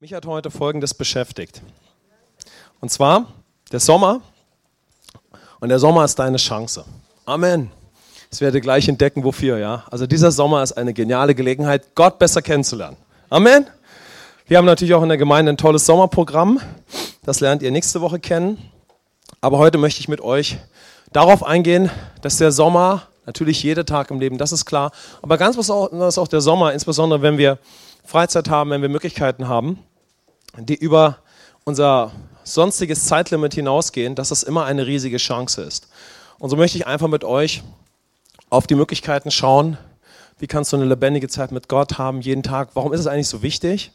Mich hat heute Folgendes beschäftigt. Und zwar der Sommer. Und der Sommer ist deine Chance. Amen. Ich werde gleich entdecken, wofür, ja. Also dieser Sommer ist eine geniale Gelegenheit, Gott besser kennenzulernen. Amen. Wir haben natürlich auch in der Gemeinde ein tolles Sommerprogramm. Das lernt ihr nächste Woche kennen. Aber heute möchte ich mit euch darauf eingehen, dass der Sommer, natürlich jeder Tag im Leben, das ist klar, aber ganz besonders auch der Sommer, insbesondere wenn wir Freizeit haben, wenn wir Möglichkeiten haben, die über unser sonstiges Zeitlimit hinausgehen, dass das immer eine riesige Chance ist. Und so möchte ich einfach mit euch auf die Möglichkeiten schauen, wie kannst du eine lebendige Zeit mit Gott haben, jeden Tag. Warum ist es eigentlich so wichtig?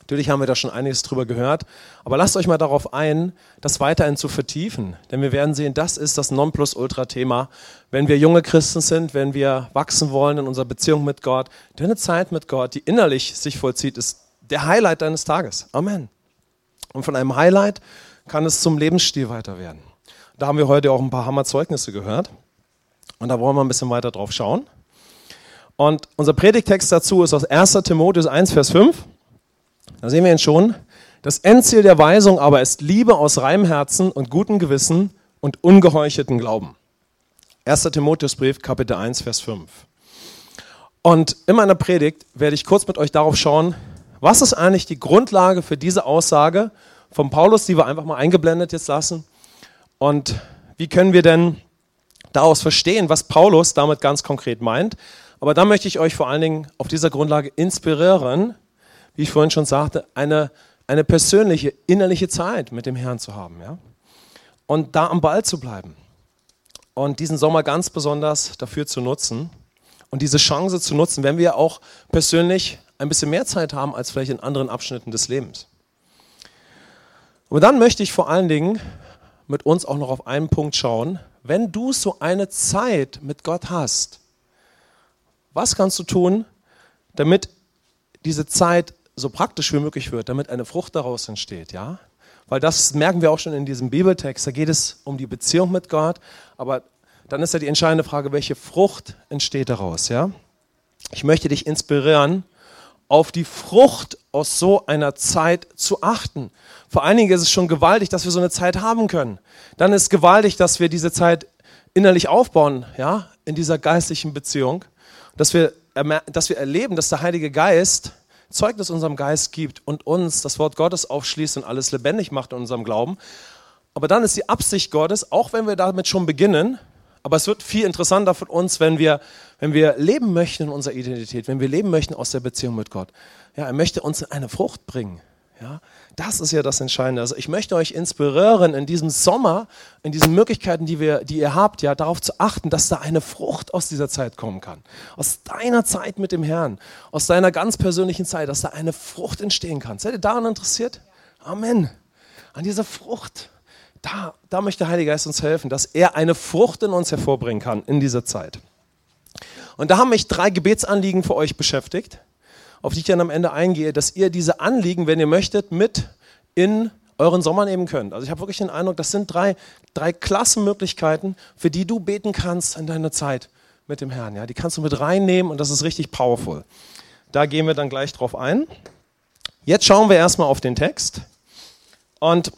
Natürlich haben wir da schon einiges drüber gehört, aber lasst euch mal darauf ein, das weiterhin zu vertiefen. Denn wir werden sehen, das ist das Nonplusultra-Thema, wenn wir junge Christen sind, wenn wir wachsen wollen in unserer Beziehung mit Gott. Denn eine Zeit mit Gott, die innerlich sich vollzieht, ist der Highlight deines Tages. Amen. Und von einem Highlight kann es zum Lebensstil weiter werden. Da haben wir heute auch ein paar Hammerzeugnisse gehört. Und da wollen wir ein bisschen weiter drauf schauen. Und unser Predigtext dazu ist aus 1. Timotheus 1, Vers 5. Da sehen wir ihn schon. Das Endziel der Weisung aber ist Liebe aus reinem Herzen und gutem Gewissen und ungeheuchelten Glauben. 1. Timotheusbrief, Kapitel 1, Vers 5. Und in meiner Predigt werde ich kurz mit euch darauf schauen, was ist eigentlich die Grundlage für diese Aussage von Paulus, die wir einfach mal eingeblendet jetzt lassen? Und wie können wir denn daraus verstehen, was Paulus damit ganz konkret meint? Aber da möchte ich euch vor allen Dingen auf dieser Grundlage inspirieren, wie ich vorhin schon sagte, eine, eine persönliche, innerliche Zeit mit dem Herrn zu haben. Ja? Und da am Ball zu bleiben. Und diesen Sommer ganz besonders dafür zu nutzen und diese Chance zu nutzen, wenn wir auch persönlich ein bisschen mehr Zeit haben als vielleicht in anderen Abschnitten des Lebens. Und dann möchte ich vor allen Dingen mit uns auch noch auf einen Punkt schauen. Wenn du so eine Zeit mit Gott hast, was kannst du tun, damit diese Zeit so praktisch wie möglich wird, damit eine Frucht daraus entsteht, ja? Weil das merken wir auch schon in diesem Bibeltext. Da geht es um die Beziehung mit Gott, aber dann ist ja die entscheidende Frage, welche Frucht entsteht daraus, ja? Ich möchte dich inspirieren, auf die Frucht aus so einer Zeit zu achten. Vor allen Dingen ist es schon gewaltig, dass wir so eine Zeit haben können. Dann ist gewaltig, dass wir diese Zeit innerlich aufbauen, ja, in dieser geistlichen Beziehung, dass wir, dass wir erleben, dass der Heilige Geist Zeugnis unserem Geist gibt und uns das Wort Gottes aufschließt und alles lebendig macht in unserem Glauben. Aber dann ist die Absicht Gottes, auch wenn wir damit schon beginnen, aber es wird viel interessanter für uns, wenn wir, wenn wir leben möchten in unserer Identität, wenn wir leben möchten aus der Beziehung mit Gott. Ja, er möchte uns in eine Frucht bringen. Ja, das ist ja das Entscheidende. Also ich möchte euch inspirieren, in diesem Sommer, in diesen Möglichkeiten, die, wir, die ihr habt, ja, darauf zu achten, dass da eine Frucht aus dieser Zeit kommen kann. Aus deiner Zeit mit dem Herrn, aus deiner ganz persönlichen Zeit, dass da eine Frucht entstehen kann. Seid ihr daran interessiert? Amen. An dieser Frucht. Da, da möchte der Heilige Geist uns helfen, dass er eine Frucht in uns hervorbringen kann in dieser Zeit. Und da haben mich drei Gebetsanliegen für euch beschäftigt, auf die ich dann am Ende eingehe, dass ihr diese Anliegen, wenn ihr möchtet, mit in euren Sommer nehmen könnt. Also ich habe wirklich den Eindruck, das sind drei, drei Klassenmöglichkeiten, für die du beten kannst in deiner Zeit mit dem Herrn. Ja, die kannst du mit reinnehmen und das ist richtig powerful. Da gehen wir dann gleich drauf ein. Jetzt schauen wir erstmal auf den Text. Und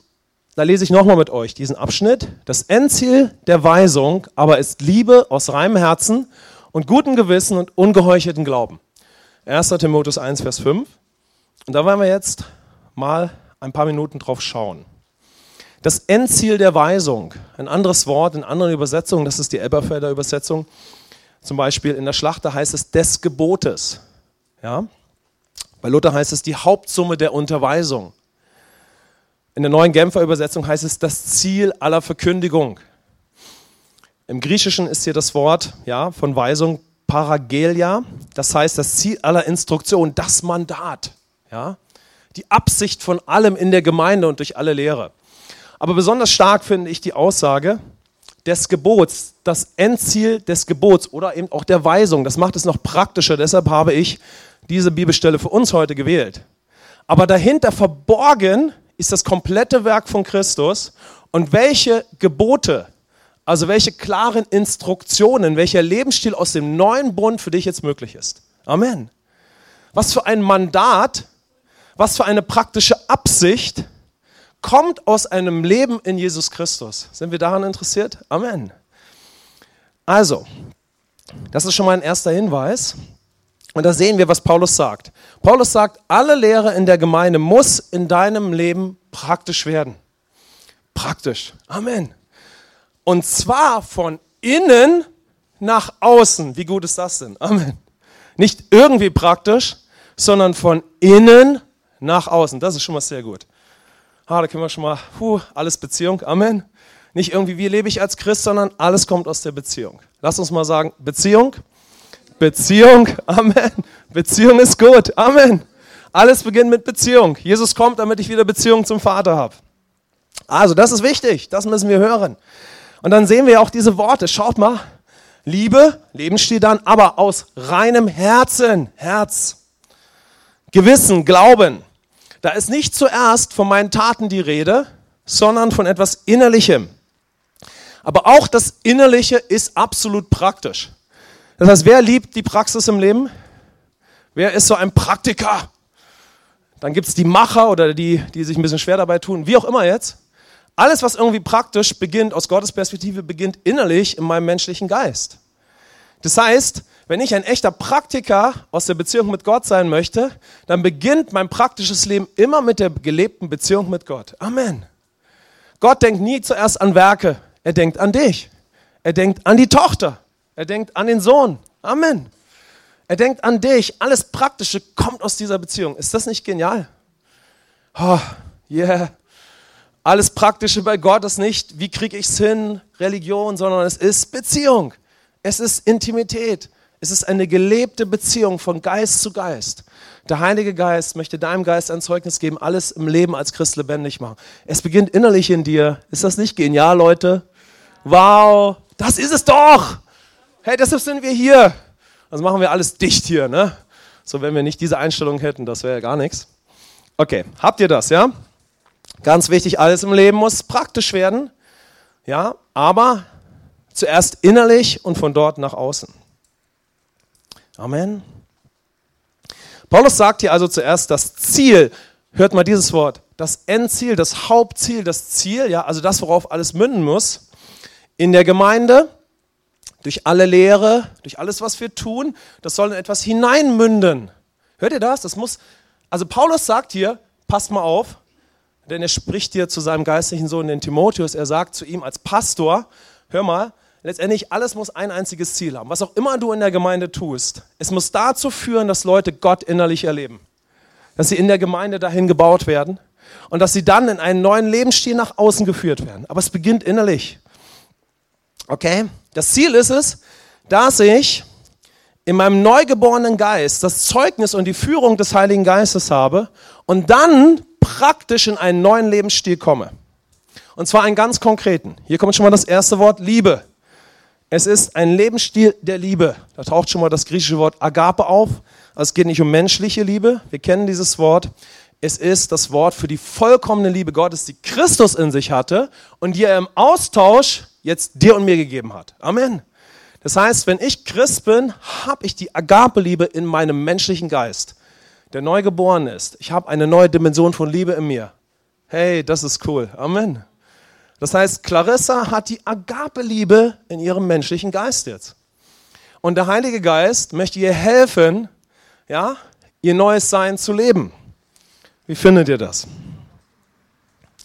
da lese ich nochmal mit euch diesen Abschnitt. Das Endziel der Weisung aber ist Liebe aus reinem Herzen und gutem Gewissen und ungeheuchelten Glauben. 1. Timotheus 1, Vers 5. Und da wollen wir jetzt mal ein paar Minuten drauf schauen. Das Endziel der Weisung, ein anderes Wort in anderen Übersetzungen, das ist die Elberfelder Übersetzung. Zum Beispiel in der Schlachter heißt es des Gebotes. Ja? Bei Luther heißt es die Hauptsumme der Unterweisung. In der neuen Genfer Übersetzung heißt es das Ziel aller Verkündigung. Im Griechischen ist hier das Wort ja, von Weisung Paragelia, das heißt das Ziel aller Instruktion, das Mandat, ja, die Absicht von allem in der Gemeinde und durch alle Lehre. Aber besonders stark finde ich die Aussage des Gebots, das Endziel des Gebots oder eben auch der Weisung. Das macht es noch praktischer, deshalb habe ich diese Bibelstelle für uns heute gewählt. Aber dahinter verborgen ist das komplette Werk von Christus und welche Gebote, also welche klaren Instruktionen, welcher Lebensstil aus dem neuen Bund für dich jetzt möglich ist. Amen. Was für ein Mandat, was für eine praktische Absicht kommt aus einem Leben in Jesus Christus. Sind wir daran interessiert? Amen. Also, das ist schon mal ein erster Hinweis. Und da sehen wir, was Paulus sagt. Paulus sagt, alle Lehre in der Gemeinde muss in deinem Leben praktisch werden. Praktisch. Amen. Und zwar von innen nach außen. Wie gut ist das denn? Amen. Nicht irgendwie praktisch, sondern von innen nach außen. Das ist schon mal sehr gut. Ah, da können wir schon mal, puh, alles Beziehung. Amen. Nicht irgendwie, wie lebe ich als Christ, sondern alles kommt aus der Beziehung. Lass uns mal sagen, Beziehung, Beziehung, Amen. Beziehung ist gut, Amen. Alles beginnt mit Beziehung. Jesus kommt, damit ich wieder Beziehung zum Vater habe. Also, das ist wichtig, das müssen wir hören. Und dann sehen wir auch diese Worte. Schaut mal, Liebe, Leben steht dann, aber aus reinem Herzen, Herz, Gewissen, Glauben. Da ist nicht zuerst von meinen Taten die Rede, sondern von etwas Innerlichem. Aber auch das Innerliche ist absolut praktisch. Das heißt, wer liebt die Praxis im Leben? Wer ist so ein Praktiker? Dann gibt es die Macher oder die, die sich ein bisschen schwer dabei tun, wie auch immer jetzt. Alles, was irgendwie praktisch beginnt, aus Gottes Perspektive, beginnt innerlich in meinem menschlichen Geist. Das heißt, wenn ich ein echter Praktiker aus der Beziehung mit Gott sein möchte, dann beginnt mein praktisches Leben immer mit der gelebten Beziehung mit Gott. Amen. Gott denkt nie zuerst an Werke, er denkt an dich. Er denkt an die Tochter. Er denkt an den Sohn. Amen. Er denkt an dich. Alles Praktische kommt aus dieser Beziehung. Ist das nicht genial? Oh, yeah. Alles Praktische bei Gott ist nicht, wie kriege ich es hin, Religion, sondern es ist Beziehung. Es ist Intimität. Es ist eine gelebte Beziehung von Geist zu Geist. Der Heilige Geist möchte deinem Geist ein Zeugnis geben, alles im Leben als Christ lebendig machen. Es beginnt innerlich in dir. Ist das nicht genial, Leute? Wow, das ist es doch. Hey, deshalb sind wir hier. Also machen wir alles dicht hier, ne? So, wenn wir nicht diese Einstellung hätten, das wäre ja gar nichts. Okay, habt ihr das, ja? Ganz wichtig, alles im Leben muss praktisch werden. Ja, aber zuerst innerlich und von dort nach außen. Amen. Paulus sagt hier also zuerst das Ziel. Hört mal dieses Wort. Das Endziel, das Hauptziel, das Ziel, ja, also das, worauf alles münden muss. In der Gemeinde, durch alle Lehre, durch alles, was wir tun, das soll in etwas hineinmünden. Hört ihr das? Das muss, also Paulus sagt hier, passt mal auf, denn er spricht hier zu seinem geistlichen Sohn, den Timotheus. Er sagt zu ihm als Pastor, hör mal, letztendlich alles muss ein einziges Ziel haben. Was auch immer du in der Gemeinde tust, es muss dazu führen, dass Leute Gott innerlich erleben. Dass sie in der Gemeinde dahin gebaut werden und dass sie dann in einen neuen Lebensstil nach außen geführt werden. Aber es beginnt innerlich. Okay? Das Ziel ist es, dass ich in meinem neugeborenen Geist das Zeugnis und die Führung des Heiligen Geistes habe und dann praktisch in einen neuen Lebensstil komme. Und zwar einen ganz konkreten. Hier kommt schon mal das erste Wort Liebe. Es ist ein Lebensstil der Liebe. Da taucht schon mal das griechische Wort Agape auf. Also es geht nicht um menschliche Liebe. Wir kennen dieses Wort. Es ist das Wort für die vollkommene Liebe Gottes, die Christus in sich hatte und die er im Austausch jetzt dir und mir gegeben hat. Amen. Das heißt, wenn ich Christ bin, habe ich die Agape-Liebe in meinem menschlichen Geist der neu geboren ist. Ich habe eine neue Dimension von Liebe in mir. Hey, das ist cool. Amen. Das heißt, Clarissa hat die Agape-Liebe in ihrem menschlichen Geist jetzt. Und der Heilige Geist möchte ihr helfen, ja, ihr neues Sein zu leben. Wie findet ihr das?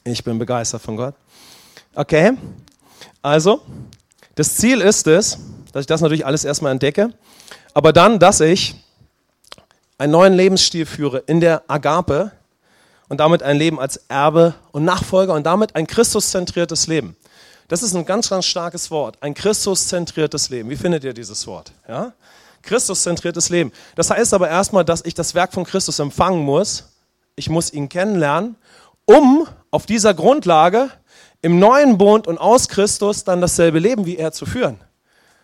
Ich bin begeistert von Gott. Okay, also, das Ziel ist es, dass ich das natürlich alles erstmal entdecke, aber dann, dass ich einen neuen Lebensstil führe in der Agape und damit ein Leben als Erbe und Nachfolger und damit ein Christuszentriertes Leben. Das ist ein ganz, ganz starkes Wort. Ein Christuszentriertes Leben. Wie findet ihr dieses Wort? Ja? Christuszentriertes Leben. Das heißt aber erstmal, dass ich das Werk von Christus empfangen muss. Ich muss ihn kennenlernen, um auf dieser Grundlage im neuen Bund und aus Christus dann dasselbe Leben wie er zu führen.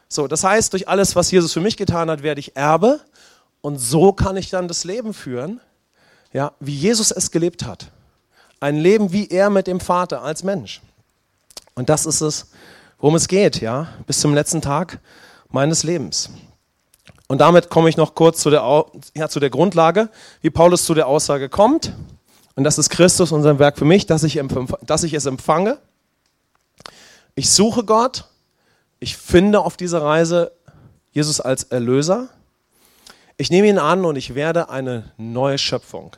So, das heißt, durch alles, was Jesus für mich getan hat, werde ich Erbe und so kann ich dann das Leben führen, ja, wie Jesus es gelebt hat. Ein Leben wie er mit dem Vater als Mensch. Und das ist es, worum es geht, ja, bis zum letzten Tag meines Lebens. Und damit komme ich noch kurz zu der, ja, zu der Grundlage, wie Paulus zu der Aussage kommt. Und das ist Christus und sein Werk für mich, dass ich, dass ich es empfange. Ich suche Gott. Ich finde auf dieser Reise Jesus als Erlöser. Ich nehme ihn an und ich werde eine neue Schöpfung.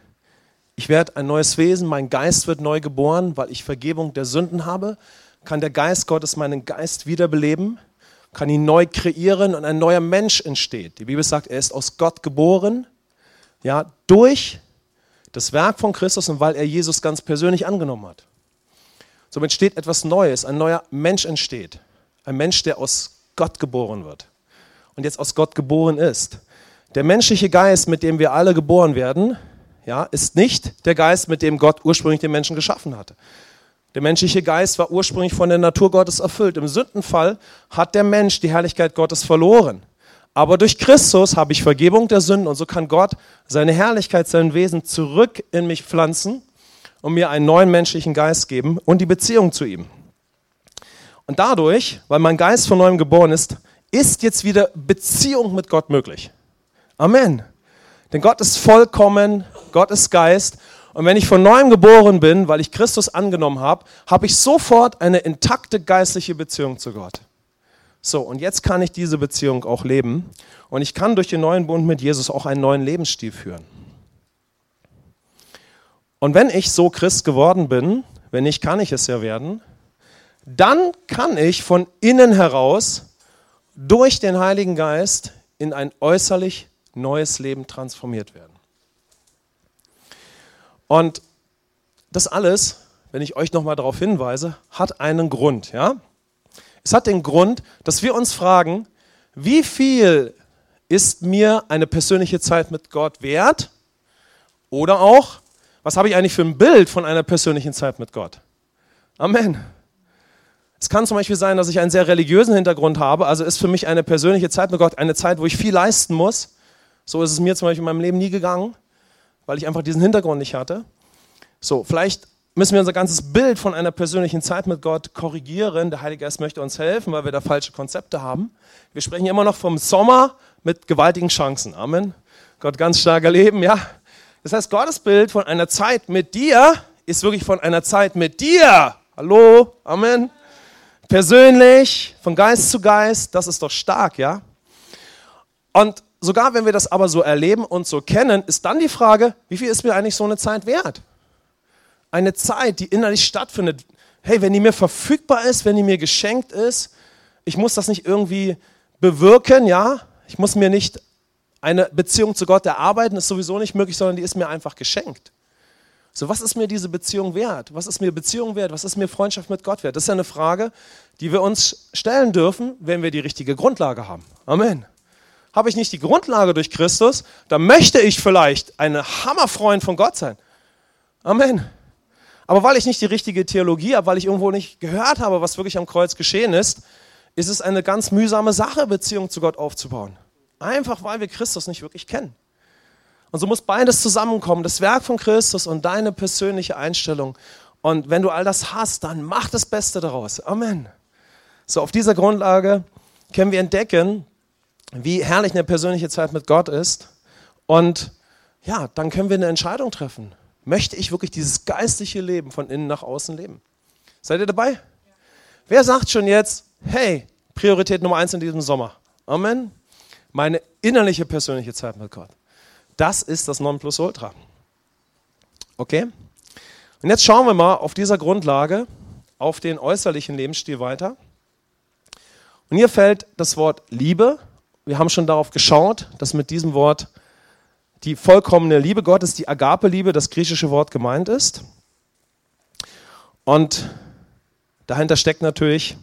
Ich werde ein neues Wesen, mein Geist wird neu geboren, weil ich Vergebung der Sünden habe. Kann der Geist Gottes meinen Geist wiederbeleben, kann ihn neu kreieren und ein neuer Mensch entsteht. Die Bibel sagt, er ist aus Gott geboren, ja, durch das Werk von Christus und weil er Jesus ganz persönlich angenommen hat. Somit entsteht etwas Neues, ein neuer Mensch entsteht. Ein Mensch, der aus Gott geboren wird und jetzt aus Gott geboren ist. Der menschliche Geist, mit dem wir alle geboren werden, ja, ist nicht der Geist, mit dem Gott ursprünglich den Menschen geschaffen hatte. Der menschliche Geist war ursprünglich von der Natur Gottes erfüllt. Im Sündenfall hat der Mensch die Herrlichkeit Gottes verloren. Aber durch Christus habe ich Vergebung der Sünden und so kann Gott seine Herrlichkeit, sein Wesen zurück in mich pflanzen und mir einen neuen menschlichen Geist geben und die Beziehung zu ihm. Und dadurch, weil mein Geist von neuem geboren ist, ist jetzt wieder Beziehung mit Gott möglich. Amen. Denn Gott ist vollkommen, Gott ist Geist. Und wenn ich von neuem geboren bin, weil ich Christus angenommen habe, habe ich sofort eine intakte geistliche Beziehung zu Gott. So, und jetzt kann ich diese Beziehung auch leben. Und ich kann durch den neuen Bund mit Jesus auch einen neuen Lebensstil führen. Und wenn ich so Christ geworden bin, wenn nicht, kann ich es ja werden, dann kann ich von innen heraus durch den Heiligen Geist in ein äußerlich neues Leben transformiert werden. Und das alles, wenn ich euch nochmal darauf hinweise, hat einen Grund. Ja? Es hat den Grund, dass wir uns fragen, wie viel ist mir eine persönliche Zeit mit Gott wert? Oder auch, was habe ich eigentlich für ein Bild von einer persönlichen Zeit mit Gott? Amen. Es kann zum Beispiel sein, dass ich einen sehr religiösen Hintergrund habe, also ist für mich eine persönliche Zeit mit Gott eine Zeit, wo ich viel leisten muss. So ist es mir zum Beispiel in meinem Leben nie gegangen, weil ich einfach diesen Hintergrund nicht hatte. So, vielleicht müssen wir unser ganzes Bild von einer persönlichen Zeit mit Gott korrigieren. Der Heilige Geist möchte uns helfen, weil wir da falsche Konzepte haben. Wir sprechen immer noch vom Sommer mit gewaltigen Chancen. Amen. Gott ganz stark erleben, ja. Das heißt, Gottes Bild von einer Zeit mit dir ist wirklich von einer Zeit mit dir. Hallo, Amen. Persönlich, von Geist zu Geist, das ist doch stark, ja. Und sogar wenn wir das aber so erleben und so kennen, ist dann die Frage, wie viel ist mir eigentlich so eine Zeit wert? Eine Zeit, die innerlich stattfindet. Hey, wenn die mir verfügbar ist, wenn die mir geschenkt ist, ich muss das nicht irgendwie bewirken, ja? Ich muss mir nicht eine Beziehung zu Gott erarbeiten, ist sowieso nicht möglich, sondern die ist mir einfach geschenkt. So, was ist mir diese Beziehung wert? Was ist mir Beziehung wert? Was ist mir Freundschaft mit Gott wert? Das ist ja eine Frage, die wir uns stellen dürfen, wenn wir die richtige Grundlage haben. Amen. Habe ich nicht die Grundlage durch Christus, dann möchte ich vielleicht ein Hammerfreund von Gott sein. Amen. Aber weil ich nicht die richtige Theologie habe, weil ich irgendwo nicht gehört habe, was wirklich am Kreuz geschehen ist, ist es eine ganz mühsame Sache, Beziehung zu Gott aufzubauen. Einfach weil wir Christus nicht wirklich kennen. Und so muss beides zusammenkommen, das Werk von Christus und deine persönliche Einstellung. Und wenn du all das hast, dann mach das Beste daraus. Amen. So, auf dieser Grundlage können wir entdecken, wie herrlich eine persönliche Zeit mit Gott ist. Und ja, dann können wir eine Entscheidung treffen. Möchte ich wirklich dieses geistliche Leben von innen nach außen leben? Seid ihr dabei? Ja. Wer sagt schon jetzt, hey, Priorität Nummer eins in diesem Sommer? Amen. Meine innerliche persönliche Zeit mit Gott. Das ist das Nonplusultra. Okay? Und jetzt schauen wir mal auf dieser Grundlage auf den äußerlichen Lebensstil weiter. Und hier fällt das Wort Liebe wir haben schon darauf geschaut, dass mit diesem Wort die vollkommene Liebe Gottes, die Agape-Liebe, das griechische Wort gemeint ist. Und dahinter steckt natürlich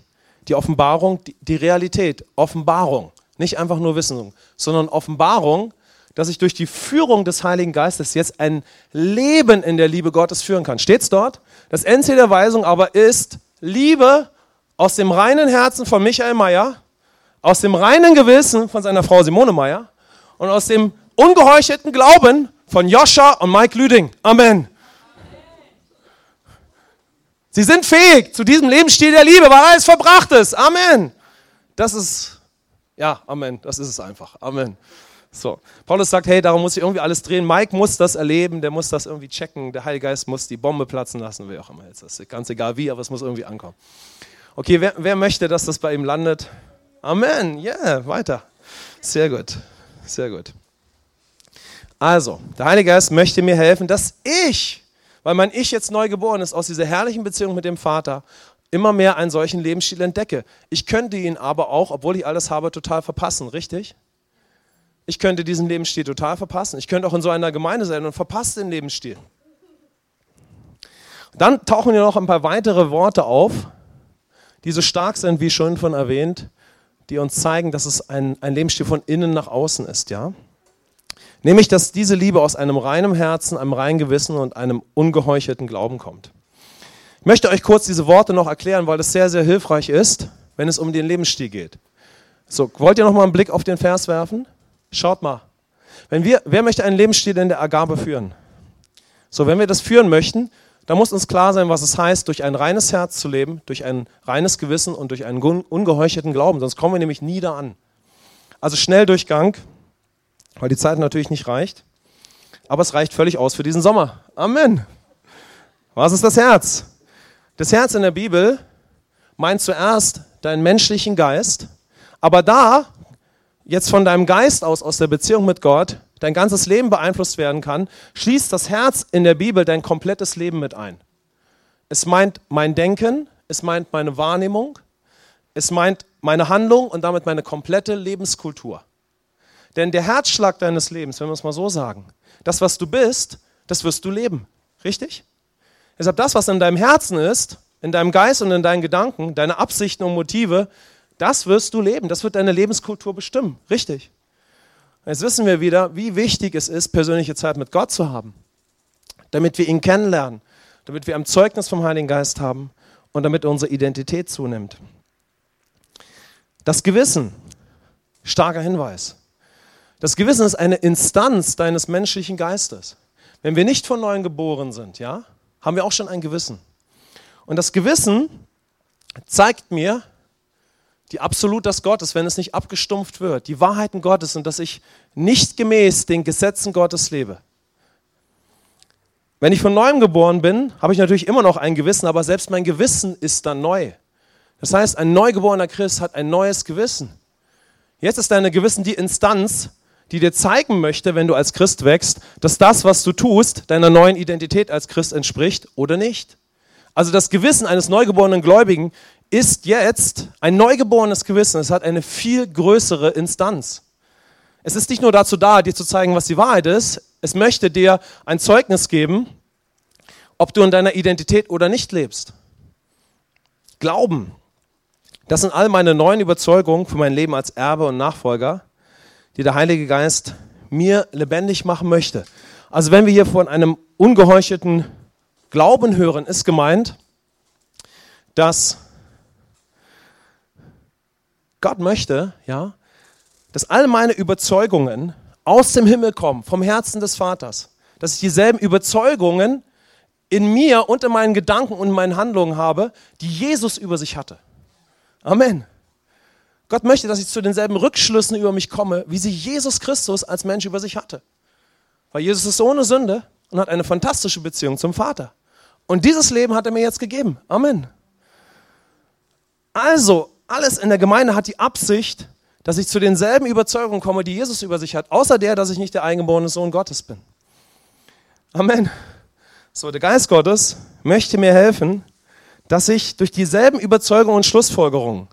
die Offenbarung, die, Realität, Offenbarung. Nicht einfach nur Wissen, sondern Offenbarung, dass ich durch die Führung des Heiligen Geistes jetzt ein Leben in der Liebe Gottes führen kann. Steht es dort? Das Endziel der Weisung aber ist Liebe aus dem reinen Herzen von Michael Mayer aus dem reinen Gewissen von seiner Frau Simone Meyer und aus dem ungeheuchelten Glauben von Joscha und Mike Lüding. Amen. Sie sind fähig zu diesem Lebensstil der Liebe, weil alles verbracht ist. Amen. Das ist Ja, Amen. Das ist es einfach. Amen. So. Paulus sagt, hey, darum muss ich irgendwie alles drehen. Mike muss das erleben, der muss das irgendwie checken. Der Heilige Geist muss die Bombe platzen lassen, wie auch immer. Jetzt ist ganz egal wie, aber es muss irgendwie ankommen. Okay, wer, wer möchte, dass das bei ihm landet? Amen. Yeah, weiter. Sehr gut. Sehr gut. Also, der Heilige Geist möchte mir helfen, dass ich, weil mein Ich jetzt neu geboren ist, aus dieser herrlichen Beziehung mit dem Vater, immer mehr einen solchen Lebensstil entdecke. Ich könnte ihn aber auch, obwohl ich alles habe, total verpassen, richtig? Ich könnte diesen Lebensstil total verpassen. Ich könnte auch in so einer Gemeinde sein und verpasse den Lebensstil. Dann tauchen hier noch ein paar weitere Worte auf, die so stark sind, wie schon von erwähnt, die uns zeigen, dass es ein, ein Lebensstil von innen nach außen ist. Ja? Nämlich, dass diese Liebe aus einem reinen Herzen, einem reinen Gewissen und einem ungeheuchelten Glauben kommt. Ich möchte euch kurz diese Worte noch erklären, weil das sehr, sehr hilfreich ist, wenn es um den Lebensstil geht. So, wollt ihr noch mal einen Blick auf den Vers werfen? Schaut mal. Wenn wir, wer möchte einen Lebensstil in der Agabe führen? So, wenn wir das führen möchten, dann muss uns klar sein, was es heißt, durch ein reines Herz zu leben, durch ein reines Gewissen und durch einen ungeheuchelten Glauben. Sonst kommen wir nämlich nie da an. Also Schnelldurchgang, weil die Zeit natürlich nicht reicht. Aber es reicht völlig aus für diesen Sommer. Amen. Was ist das Herz? Das Herz in der Bibel meint zuerst deinen menschlichen Geist, aber da jetzt von deinem Geist aus, aus der Beziehung mit Gott, dein ganzes Leben beeinflusst werden kann, schließt das Herz in der Bibel dein komplettes Leben mit ein. Es meint mein Denken, es meint meine Wahrnehmung, es meint meine Handlung und damit meine komplette Lebenskultur. Denn der Herzschlag deines Lebens, wenn wir es mal so sagen, das, was du bist, das wirst du leben. Richtig? Deshalb das, was in deinem Herzen ist, in deinem Geist und in deinen Gedanken, deine Absichten und Motive, das wirst du leben. Das wird deine Lebenskultur bestimmen. Richtig? Jetzt wissen wir wieder, wie wichtig es ist, persönliche Zeit mit Gott zu haben, damit wir ihn kennenlernen, damit wir ein Zeugnis vom Heiligen Geist haben und damit unsere Identität zunimmt. Das Gewissen, starker Hinweis. Das Gewissen ist eine Instanz deines menschlichen Geistes. Wenn wir nicht von neuem geboren sind, ja, haben wir auch schon ein Gewissen. Und das Gewissen zeigt mir die absolut das Gottes, wenn es nicht abgestumpft wird, die Wahrheiten Gottes und dass ich nicht gemäß den Gesetzen Gottes lebe. Wenn ich von neuem geboren bin, habe ich natürlich immer noch ein Gewissen, aber selbst mein Gewissen ist dann neu. Das heißt, ein neugeborener Christ hat ein neues Gewissen. Jetzt ist deine Gewissen die Instanz, die dir zeigen möchte, wenn du als Christ wächst, dass das, was du tust, deiner neuen Identität als Christ entspricht oder nicht. Also das Gewissen eines neugeborenen Gläubigen ist jetzt ein neugeborenes Gewissen. Es hat eine viel größere Instanz. Es ist nicht nur dazu da, dir zu zeigen, was die Wahrheit ist. Es möchte dir ein Zeugnis geben, ob du in deiner Identität oder nicht lebst. Glauben. Das sind all meine neuen Überzeugungen für mein Leben als Erbe und Nachfolger die der Heilige Geist mir lebendig machen möchte. Also wenn wir hier von einem ungeheuchelten Glauben hören, ist gemeint, dass Gott möchte, ja, dass all meine Überzeugungen aus dem Himmel kommen, vom Herzen des Vaters, dass ich dieselben Überzeugungen in mir und in meinen Gedanken und meinen Handlungen habe, die Jesus über sich hatte. Amen. Gott möchte, dass ich zu denselben Rückschlüssen über mich komme, wie sie Jesus Christus als Mensch über sich hatte. Weil Jesus ist ohne Sünde und hat eine fantastische Beziehung zum Vater. Und dieses Leben hat er mir jetzt gegeben. Amen. Also, alles in der Gemeinde hat die Absicht, dass ich zu denselben Überzeugungen komme, die Jesus über sich hat, außer der, dass ich nicht der eingeborene Sohn Gottes bin. Amen. So, der Geist Gottes möchte mir helfen, dass ich durch dieselben Überzeugungen und Schlussfolgerungen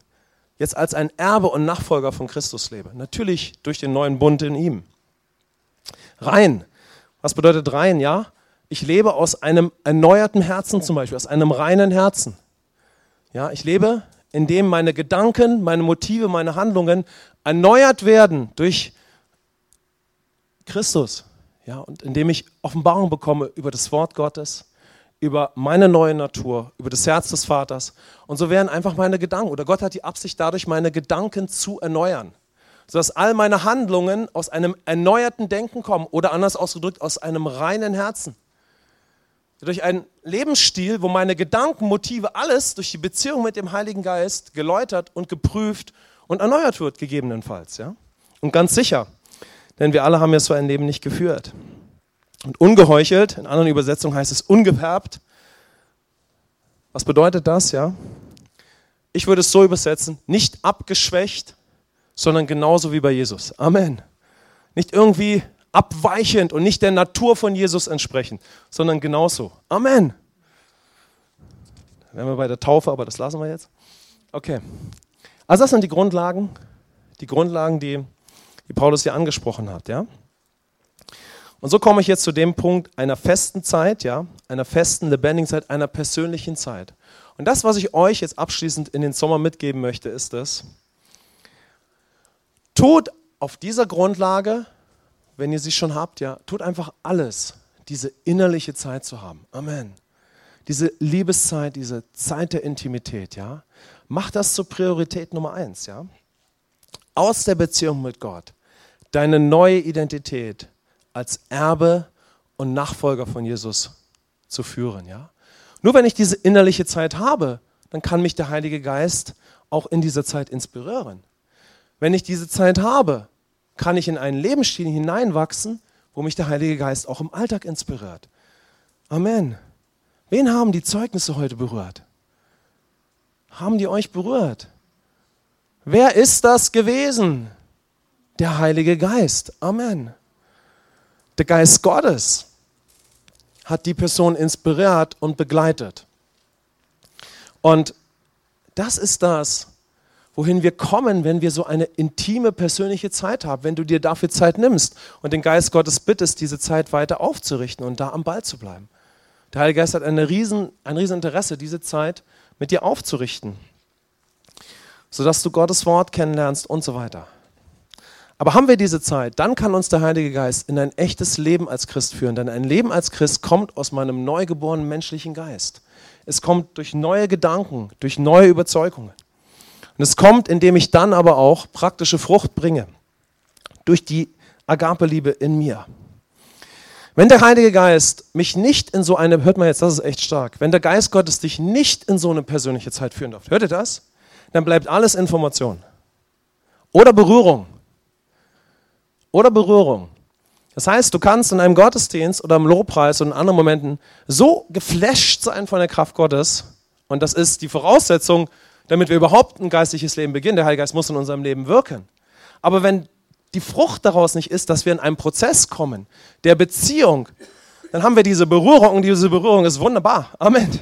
jetzt als ein Erbe und Nachfolger von Christus lebe. Natürlich durch den neuen Bund in ihm. Rein. Was bedeutet rein? Ja, ich lebe aus einem erneuerten Herzen zum Beispiel, aus einem reinen Herzen. Ja, ich lebe, indem meine Gedanken, meine Motive, meine Handlungen erneuert werden durch Christus. Ja, und indem ich Offenbarung bekomme über das Wort Gottes, über meine neue Natur, über das Herz des Vaters. Und so werden einfach meine Gedanken, oder Gott hat die Absicht dadurch, meine Gedanken zu erneuern. Sodass all meine Handlungen aus einem erneuerten Denken kommen oder anders ausgedrückt aus einem reinen Herzen. Durch einen Lebensstil, wo meine Gedanken, Motive, alles durch die Beziehung mit dem Heiligen Geist geläutert und geprüft und erneuert wird, gegebenenfalls. Ja? Und ganz sicher, denn wir alle haben ja so ein Leben nicht geführt. Und ungeheuchelt, in anderen Übersetzungen heißt es ungefärbt. Was bedeutet das? Ja? Ich würde es so übersetzen, nicht abgeschwächt, sondern genauso wie bei Jesus. Amen. Nicht irgendwie abweichend und nicht der Natur von Jesus entsprechend, sondern genauso. Amen. Wären wir bei der Taufe, aber das lassen wir jetzt. Okay. Also das sind die Grundlagen, die Grundlagen, die, die Paulus hier angesprochen hat, ja. Und so komme ich jetzt zu dem Punkt einer festen Zeit, ja, einer festen, lebendigen Zeit, einer persönlichen Zeit. Und das, was ich euch jetzt abschließend in den Sommer mitgeben möchte, ist das, tut auf dieser Grundlage, wenn ihr sie schon habt, ja, tut einfach alles, diese innerliche Zeit zu haben. Amen. Diese Liebeszeit, diese Zeit der Intimität, ja. Macht das zur Priorität Nummer eins, ja. Aus der Beziehung mit Gott. Deine neue Identität als Erbe und Nachfolger von Jesus zu führen, ja. Nur wenn ich diese innerliche Zeit habe, dann kann mich der Heilige Geist auch in dieser Zeit inspirieren. Wenn ich diese Zeit habe, kann ich in einen Lebensstil hineinwachsen, wo mich der Heilige Geist auch im Alltag inspiriert. Amen. Wen haben die Zeugnisse heute berührt? Haben die euch berührt? Wer ist das gewesen? Der Heilige Geist. Amen. Der Geist Gottes hat die Person inspiriert und begleitet. Und das ist das, wohin wir kommen, wenn wir so eine intime persönliche Zeit haben, wenn du dir dafür Zeit nimmst und den Geist Gottes bittest, diese Zeit weiter aufzurichten und da am Ball zu bleiben. Der Heilige Geist hat eine riesen, ein Rieseninteresse, diese Zeit mit dir aufzurichten, sodass du Gottes Wort kennenlernst und so weiter. Aber haben wir diese Zeit, dann kann uns der Heilige Geist in ein echtes Leben als Christ führen. Denn ein Leben als Christ kommt aus meinem neugeborenen menschlichen Geist. Es kommt durch neue Gedanken, durch neue Überzeugungen. Und es kommt, indem ich dann aber auch praktische Frucht bringe. Durch die Agape-Liebe in mir. Wenn der Heilige Geist mich nicht in so eine, hört man jetzt, das ist echt stark, wenn der Geist Gottes dich nicht in so eine persönliche Zeit führen darf, hört ihr das? Dann bleibt alles Information. Oder Berührung. Oder Berührung. Das heißt, du kannst in einem Gottesdienst oder im Lobpreis und in anderen Momenten so geflasht sein von der Kraft Gottes, und das ist die Voraussetzung, damit wir überhaupt ein geistliches Leben beginnen. Der Heilige Geist muss in unserem Leben wirken. Aber wenn die Frucht daraus nicht ist, dass wir in einen Prozess kommen, der Beziehung, dann haben wir diese Berührung und diese Berührung ist wunderbar. Amen.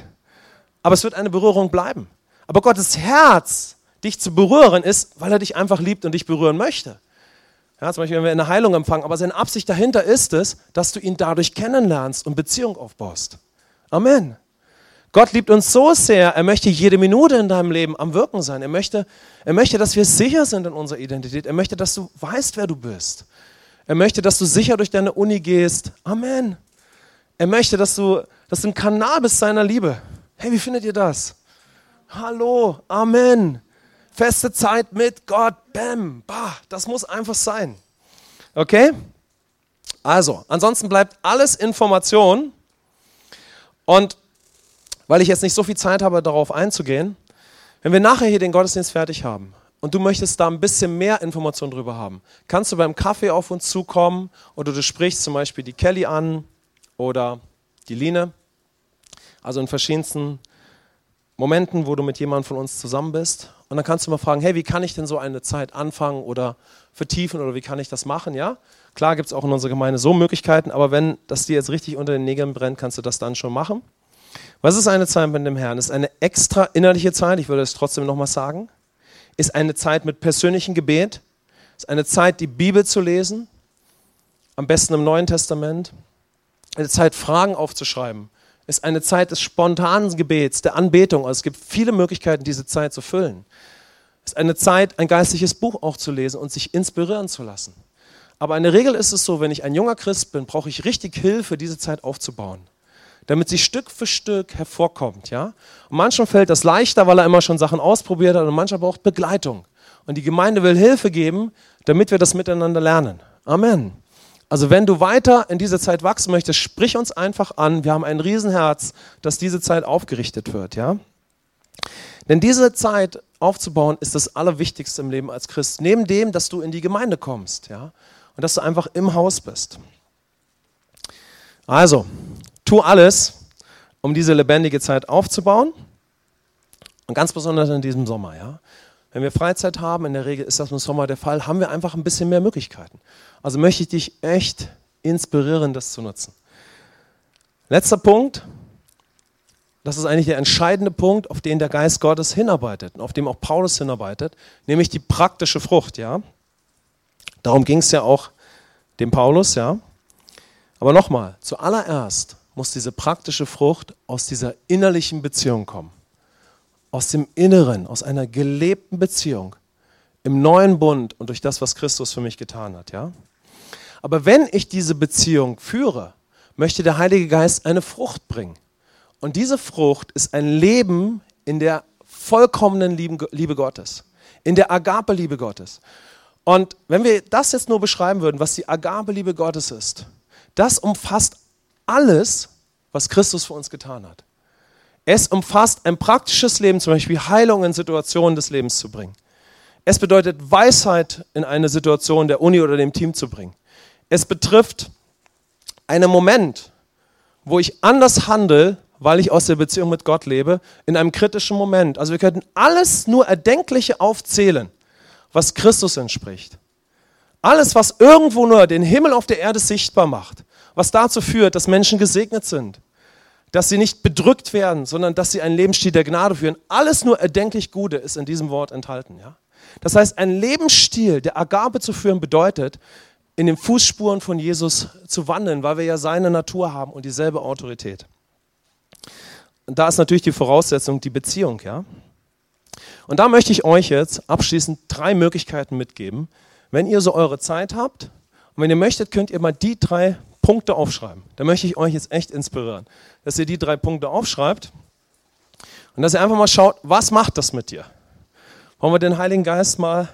Aber es wird eine Berührung bleiben. Aber Gottes Herz, dich zu berühren, ist, weil er dich einfach liebt und dich berühren möchte. Ja, zum Beispiel, wenn wir eine Heilung empfangen, aber seine Absicht dahinter ist es, dass du ihn dadurch kennenlernst und Beziehung aufbaust. Amen. Gott liebt uns so sehr, er möchte jede Minute in deinem Leben am Wirken sein. Er möchte, er möchte, dass wir sicher sind in unserer Identität. Er möchte, dass du weißt, wer du bist. Er möchte, dass du sicher durch deine Uni gehst. Amen. Er möchte, dass du, dass du ein Kanal bist seiner Liebe. Hey, wie findet ihr das? Hallo, Amen. Feste Zeit mit Gott. Bam, bah, das muss einfach sein. Okay? Also, ansonsten bleibt alles Information. Und weil ich jetzt nicht so viel Zeit habe, darauf einzugehen, wenn wir nachher hier den Gottesdienst fertig haben und du möchtest da ein bisschen mehr Informationen drüber haben, kannst du beim Kaffee auf uns zukommen oder du sprichst zum Beispiel die Kelly an oder die Line, also in verschiedensten Momenten, wo du mit jemandem von uns zusammen bist. Und dann kannst du mal fragen, hey, wie kann ich denn so eine Zeit anfangen oder vertiefen oder wie kann ich das machen? Ja, klar gibt es auch in unserer Gemeinde so Möglichkeiten, aber wenn das dir jetzt richtig unter den Nägeln brennt, kannst du das dann schon machen. Was ist eine Zeit mit dem Herrn? Ist eine extra innerliche Zeit, ich würde es trotzdem nochmal sagen. Ist eine Zeit mit persönlichem Gebet. Ist eine Zeit, die Bibel zu lesen. Am besten im Neuen Testament. Eine Zeit, Fragen aufzuschreiben. Ist eine Zeit des spontanen Gebets, der Anbetung. Also es gibt viele Möglichkeiten, diese Zeit zu füllen. Ist eine Zeit, ein geistliches Buch auch zu lesen und sich inspirieren zu lassen. Aber in der Regel ist es so, wenn ich ein junger Christ bin, brauche ich richtig Hilfe, diese Zeit aufzubauen damit sie Stück für Stück hervorkommt. Ja? Und manchmal fällt das leichter, weil er immer schon Sachen ausprobiert hat und manchmal braucht Begleitung. Und die Gemeinde will Hilfe geben, damit wir das miteinander lernen. Amen. Also wenn du weiter in dieser Zeit wachsen möchtest, sprich uns einfach an. Wir haben ein Riesenherz, dass diese Zeit aufgerichtet wird. Ja? Denn diese Zeit aufzubauen ist das Allerwichtigste im Leben als Christ. Neben dem, dass du in die Gemeinde kommst, ja, und dass du einfach im Haus bist. Also, tu alles, um diese lebendige Zeit aufzubauen. Und ganz besonders in diesem Sommer, ja. Wenn wir Freizeit haben, in der Regel ist das im Sommer der Fall, haben wir einfach ein bisschen mehr Möglichkeiten. Also möchte ich dich echt inspirieren, das zu nutzen. Letzter Punkt, das ist eigentlich der entscheidende Punkt, auf den der Geist Gottes hinarbeitet und auf dem auch Paulus hinarbeitet, nämlich die praktische Frucht, ja. Darum ging es ja auch dem Paulus, ja. Aber nochmal, zuallererst muss diese praktische Frucht aus dieser innerlichen Beziehung kommen. Aus dem Inneren, aus einer gelebten Beziehung im neuen Bund und durch das, was Christus für mich getan hat, ja. Aber wenn ich diese Beziehung führe, möchte der Heilige Geist eine Frucht bringen. Und diese Frucht ist ein Leben in der vollkommenen Liebe Gottes, in der Agape-Liebe Gottes. Und wenn wir das jetzt nur beschreiben würden, was die Agape-Liebe Gottes ist, das umfasst alles, was Christus für uns getan hat. Es umfasst ein praktisches Leben, zum Beispiel Heilung in Situationen des Lebens zu bringen. Es bedeutet Weisheit in eine Situation der Uni oder dem Team zu bringen. Es betrifft einen Moment, wo ich anders handle, weil ich aus der Beziehung mit Gott lebe, in einem kritischen Moment. Also wir könnten alles nur Erdenkliche aufzählen, was Christus entspricht. Alles, was irgendwo nur den Himmel auf der Erde sichtbar macht, was dazu führt, dass Menschen gesegnet sind, dass sie nicht bedrückt werden, sondern dass sie einen Lebensstil der Gnade führen. Alles nur erdenklich Gute ist in diesem Wort enthalten. Ja? Das heißt, ein Lebensstil der Agape zu führen bedeutet, in den Fußspuren von Jesus zu wandeln, weil wir ja seine Natur haben und dieselbe Autorität. Und da ist natürlich die Voraussetzung die Beziehung, ja. Und da möchte ich euch jetzt abschließend drei Möglichkeiten mitgeben. Wenn ihr so eure Zeit habt und wenn ihr möchtet, könnt ihr mal die drei Punkte aufschreiben. Da möchte ich euch jetzt echt inspirieren, dass ihr die drei Punkte aufschreibt und dass ihr einfach mal schaut, was macht das mit dir? Wollen wir den Heiligen Geist mal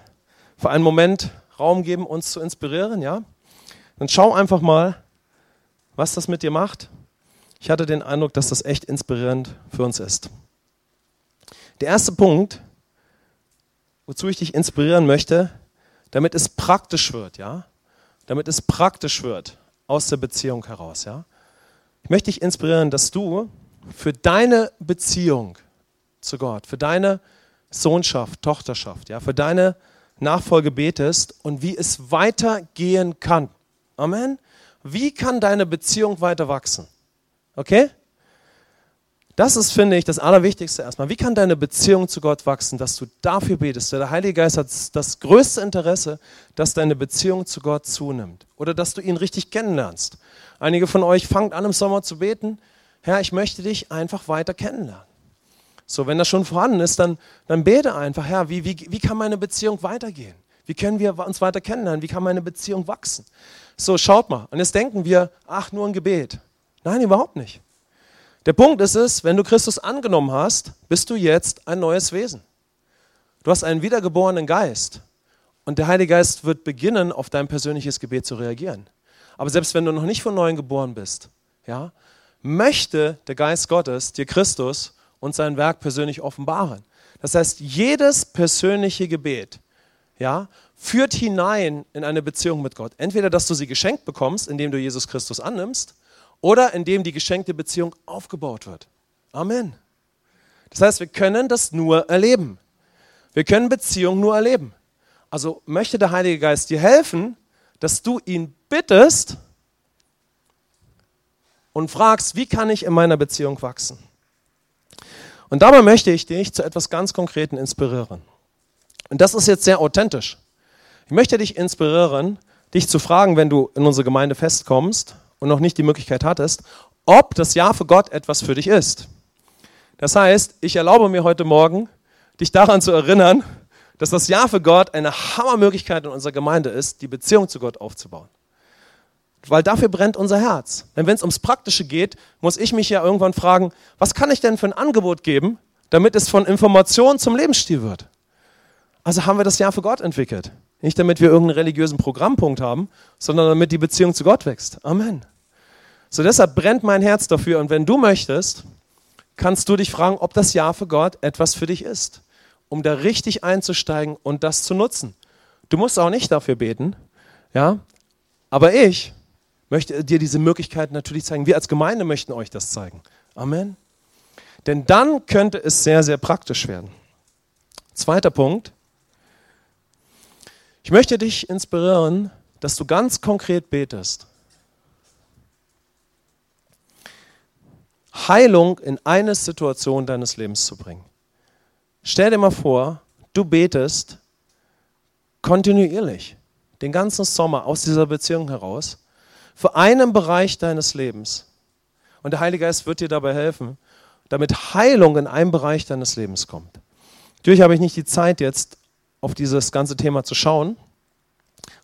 für einen Moment Raum geben, uns zu inspirieren, ja? Dann schau einfach mal, was das mit dir macht. Ich hatte den Eindruck, dass das echt inspirierend für uns ist. Der erste Punkt, wozu ich dich inspirieren möchte, damit es praktisch wird, ja? Damit es praktisch wird aus der Beziehung heraus, ja? Ich möchte dich inspirieren, dass du für deine Beziehung zu Gott, für deine Sohnschaft, Tochterschaft, ja, für deine Nachfolge betest und wie es weitergehen kann. Amen. Wie kann deine Beziehung weiter wachsen? Okay? Das ist, finde ich, das Allerwichtigste erstmal. Wie kann deine Beziehung zu Gott wachsen, dass du dafür betest? Der Heilige Geist hat das größte Interesse, dass deine Beziehung zu Gott zunimmt oder dass du ihn richtig kennenlernst. Einige von euch fangt an im Sommer zu beten. Herr, ich möchte dich einfach weiter kennenlernen. So, wenn das schon vorhanden ist, dann, dann bete einfach, Herr, wie, wie, wie kann meine Beziehung weitergehen? Wie können wir uns weiter kennenlernen? Wie kann meine Beziehung wachsen? So, schaut mal. Und jetzt denken wir, ach, nur ein Gebet. Nein, überhaupt nicht. Der Punkt ist es, wenn du Christus angenommen hast, bist du jetzt ein neues Wesen. Du hast einen wiedergeborenen Geist. Und der Heilige Geist wird beginnen, auf dein persönliches Gebet zu reagieren. Aber selbst wenn du noch nicht von neuem geboren bist, ja, möchte der Geist Gottes dir Christus und sein Werk persönlich offenbaren. Das heißt, jedes persönliche Gebet ja, führt hinein in eine Beziehung mit Gott. Entweder, dass du sie geschenkt bekommst, indem du Jesus Christus annimmst, oder indem die geschenkte Beziehung aufgebaut wird. Amen. Das heißt, wir können das nur erleben. Wir können Beziehung nur erleben. Also möchte der Heilige Geist dir helfen, dass du ihn bittest und fragst, wie kann ich in meiner Beziehung wachsen? Und dabei möchte ich dich zu etwas ganz Konkreten inspirieren. Und das ist jetzt sehr authentisch. Ich möchte dich inspirieren, dich zu fragen, wenn du in unsere Gemeinde festkommst und noch nicht die Möglichkeit hattest, ob das Ja für Gott etwas für dich ist. Das heißt, ich erlaube mir heute Morgen, dich daran zu erinnern, dass das Ja für Gott eine Hammermöglichkeit in unserer Gemeinde ist, die Beziehung zu Gott aufzubauen. Weil dafür brennt unser Herz. Denn wenn es ums Praktische geht, muss ich mich ja irgendwann fragen, was kann ich denn für ein Angebot geben, damit es von Information zum Lebensstil wird? Also haben wir das Jahr für Gott entwickelt. Nicht damit wir irgendeinen religiösen Programmpunkt haben, sondern damit die Beziehung zu Gott wächst. Amen. So deshalb brennt mein Herz dafür. Und wenn du möchtest, kannst du dich fragen, ob das Ja für Gott etwas für dich ist, um da richtig einzusteigen und das zu nutzen. Du musst auch nicht dafür beten, ja, aber ich möchte dir diese Möglichkeit natürlich zeigen. Wir als Gemeinde möchten euch das zeigen. Amen. Denn dann könnte es sehr, sehr praktisch werden. Zweiter Punkt. Ich möchte dich inspirieren, dass du ganz konkret betest. Heilung in eine Situation deines Lebens zu bringen. Stell dir mal vor, du betest kontinuierlich den ganzen Sommer aus dieser Beziehung heraus für einen Bereich deines Lebens. Und der Heilige Geist wird dir dabei helfen, damit Heilung in einem Bereich deines Lebens kommt. Natürlich habe ich nicht die Zeit jetzt auf dieses ganze Thema zu schauen,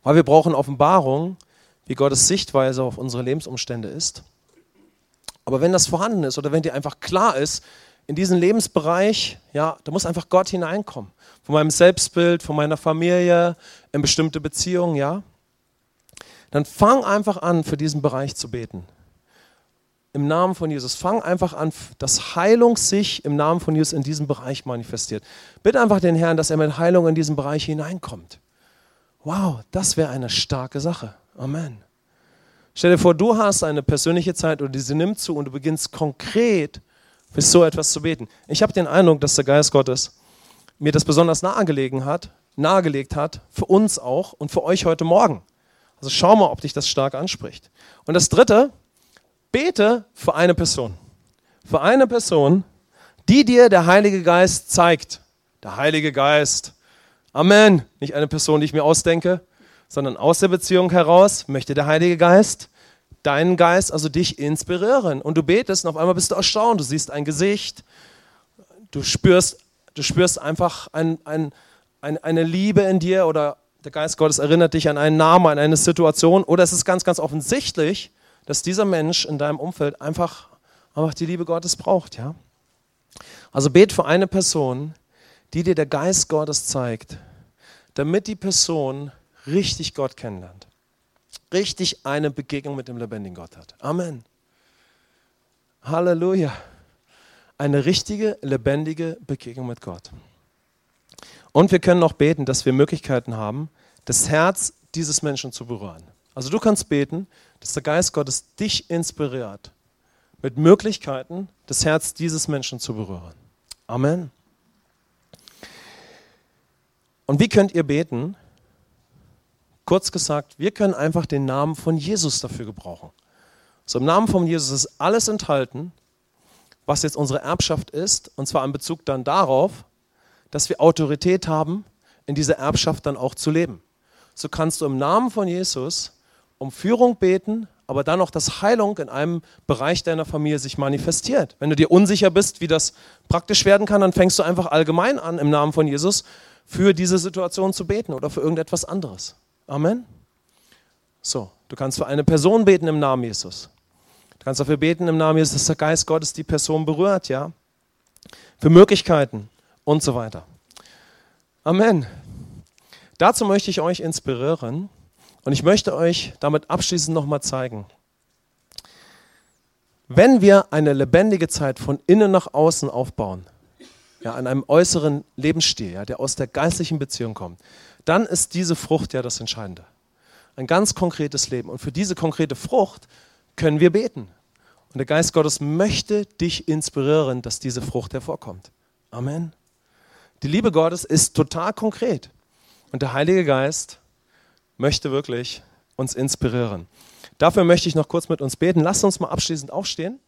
weil wir brauchen Offenbarung, wie Gottes Sichtweise auf unsere Lebensumstände ist. Aber wenn das vorhanden ist oder wenn dir einfach klar ist, in diesen Lebensbereich, ja, da muss einfach Gott hineinkommen. Von meinem Selbstbild, von meiner Familie, in bestimmte Beziehungen, ja. Dann fang einfach an, für diesen Bereich zu beten. Im Namen von Jesus. Fang einfach an, dass Heilung sich im Namen von Jesus in diesem Bereich manifestiert. Bitte einfach den Herrn, dass er mit Heilung in diesen Bereich hineinkommt. Wow, das wäre eine starke Sache. Amen. Stell dir vor, du hast eine persönliche Zeit oder diese nimmt zu und du beginnst konkret für so etwas zu beten. Ich habe den Eindruck, dass der Geist Gottes mir das besonders nahegelegen hat, nahegelegt hat, für uns auch und für euch heute Morgen. Also schau mal, ob dich das stark anspricht. Und das Dritte, bete für eine Person. Für eine Person, die dir der Heilige Geist zeigt. Der Heilige Geist. Amen. Nicht eine Person, die ich mir ausdenke, sondern aus der Beziehung heraus möchte der Heilige Geist deinen Geist, also dich inspirieren. Und du betest und auf einmal bist du erstaunt. Du siehst ein Gesicht, du spürst, du spürst einfach ein, ein, ein, eine Liebe in dir oder der Geist Gottes erinnert dich an einen Namen, an eine Situation. Oder es ist ganz, ganz offensichtlich, dass dieser Mensch in deinem Umfeld einfach, einfach die Liebe Gottes braucht. Ja? Also bet für eine Person, die dir der Geist Gottes zeigt, damit die Person richtig Gott kennenlernt. Richtig eine Begegnung mit dem lebendigen Gott hat. Amen. Halleluja. Eine richtige, lebendige Begegnung mit Gott. Und wir können auch beten, dass wir Möglichkeiten haben, das Herz dieses Menschen zu berühren. Also du kannst beten, dass der Geist Gottes dich inspiriert, mit Möglichkeiten das Herz dieses Menschen zu berühren. Amen. Und wie könnt ihr beten? Kurz gesagt, wir können einfach den Namen von Jesus dafür gebrauchen. So im Namen von Jesus ist alles enthalten, was jetzt unsere Erbschaft ist, und zwar in Bezug dann darauf, dass wir Autorität haben, in dieser Erbschaft dann auch zu leben. So kannst du im Namen von Jesus um Führung beten, aber dann auch, dass Heilung in einem Bereich deiner Familie sich manifestiert. Wenn du dir unsicher bist, wie das praktisch werden kann, dann fängst du einfach allgemein an, im Namen von Jesus für diese Situation zu beten oder für irgendetwas anderes. Amen. So, du kannst für eine Person beten im Namen Jesus. Du kannst dafür beten im Namen Jesus, dass der Geist Gottes die Person berührt, ja. Für Möglichkeiten und so weiter. Amen. Dazu möchte ich euch inspirieren und ich möchte euch damit abschließend nochmal zeigen. Wenn wir eine lebendige Zeit von innen nach außen aufbauen, ja, an einem äußeren Lebensstil, ja, der aus der geistlichen Beziehung kommt, dann ist diese Frucht ja das Entscheidende. Ein ganz konkretes Leben. Und für diese konkrete Frucht können wir beten. Und der Geist Gottes möchte dich inspirieren, dass diese Frucht hervorkommt. Amen. Die Liebe Gottes ist total konkret. Und der Heilige Geist möchte wirklich uns inspirieren. Dafür möchte ich noch kurz mit uns beten. Lasst uns mal abschließend aufstehen.